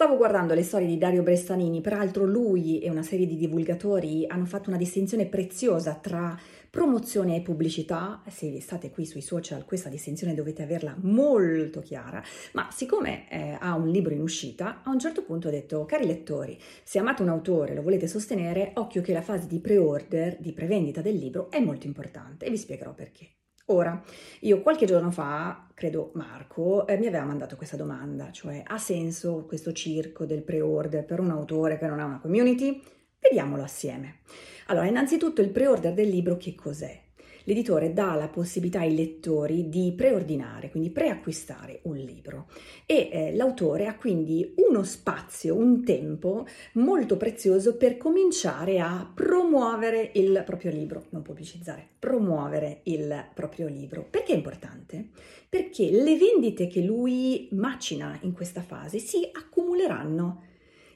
Stavo guardando le storie di Dario Bressanini, peraltro lui e una serie di divulgatori hanno fatto una distinzione preziosa tra promozione e pubblicità. Se state qui sui social, questa distinzione dovete averla molto chiara, ma siccome eh, ha un libro in uscita, a un certo punto ha detto, cari lettori, se amate un autore e lo volete sostenere, occhio che la fase di pre-order, di prevendita del libro è molto importante e vi spiegherò perché. Ora, io qualche giorno fa, credo Marco, eh, mi aveva mandato questa domanda, cioè ha senso questo circo del pre-order per un autore che non ha una community? Vediamolo assieme. Allora, innanzitutto il pre-order del libro che cos'è? L'editore dà la possibilità ai lettori di preordinare, quindi preacquistare un libro e eh, l'autore ha quindi uno spazio, un tempo molto prezioso per cominciare a promuovere il proprio libro, non pubblicizzare, promuovere il proprio libro. Perché è importante? Perché le vendite che lui macina in questa fase si accumuleranno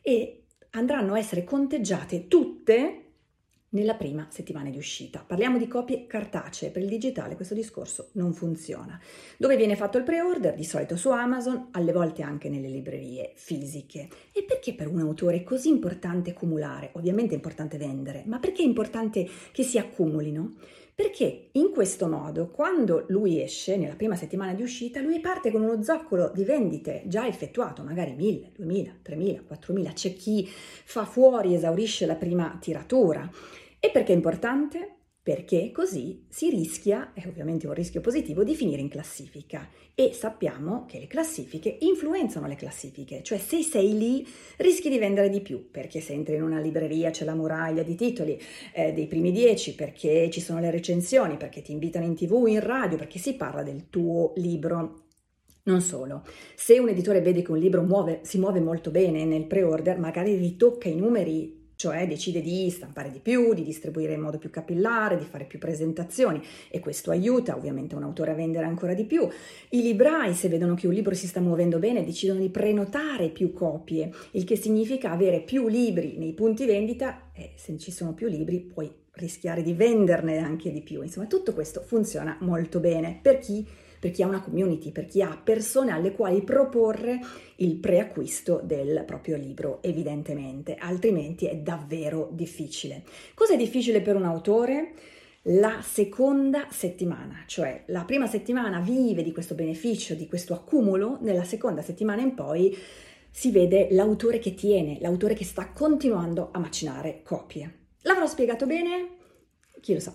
e andranno a essere conteggiate tutte nella prima settimana di uscita. Parliamo di copie cartacee, per il digitale questo discorso non funziona. Dove viene fatto il pre-order? Di solito su Amazon, alle volte anche nelle librerie fisiche. E perché per un autore è così importante accumulare? Ovviamente è importante vendere, ma perché è importante che si accumulino? Perché in questo modo, quando lui esce, nella prima settimana di uscita, lui parte con uno zoccolo di vendite già effettuato, magari 1000, 2000, 3000, 4000. C'è chi fa fuori, esaurisce la prima tiratura e perché è importante? Perché così si rischia, è ovviamente un rischio positivo, di finire in classifica. E sappiamo che le classifiche influenzano le classifiche, cioè se sei lì rischi di vendere di più, perché se entri in una libreria c'è la muraglia di titoli eh, dei primi dieci, perché ci sono le recensioni, perché ti invitano in tv, in radio, perché si parla del tuo libro non solo, se un editore vede che un libro muove, si muove molto bene nel pre-order, magari ritocca i numeri cioè decide di stampare di più, di distribuire in modo più capillare, di fare più presentazioni e questo aiuta ovviamente un autore a vendere ancora di più. I librai, se vedono che un libro si sta muovendo bene, decidono di prenotare più copie, il che significa avere più libri nei punti vendita e se ci sono più libri puoi rischiare di venderne anche di più. Insomma, tutto questo funziona molto bene per chi per chi ha una community, per chi ha persone alle quali proporre il preacquisto del proprio libro, evidentemente, altrimenti è davvero difficile. Cosa è difficile per un autore? La seconda settimana, cioè la prima settimana vive di questo beneficio, di questo accumulo, nella seconda settimana in poi si vede l'autore che tiene, l'autore che sta continuando a macinare copie. L'avrò spiegato bene? Chi lo sa.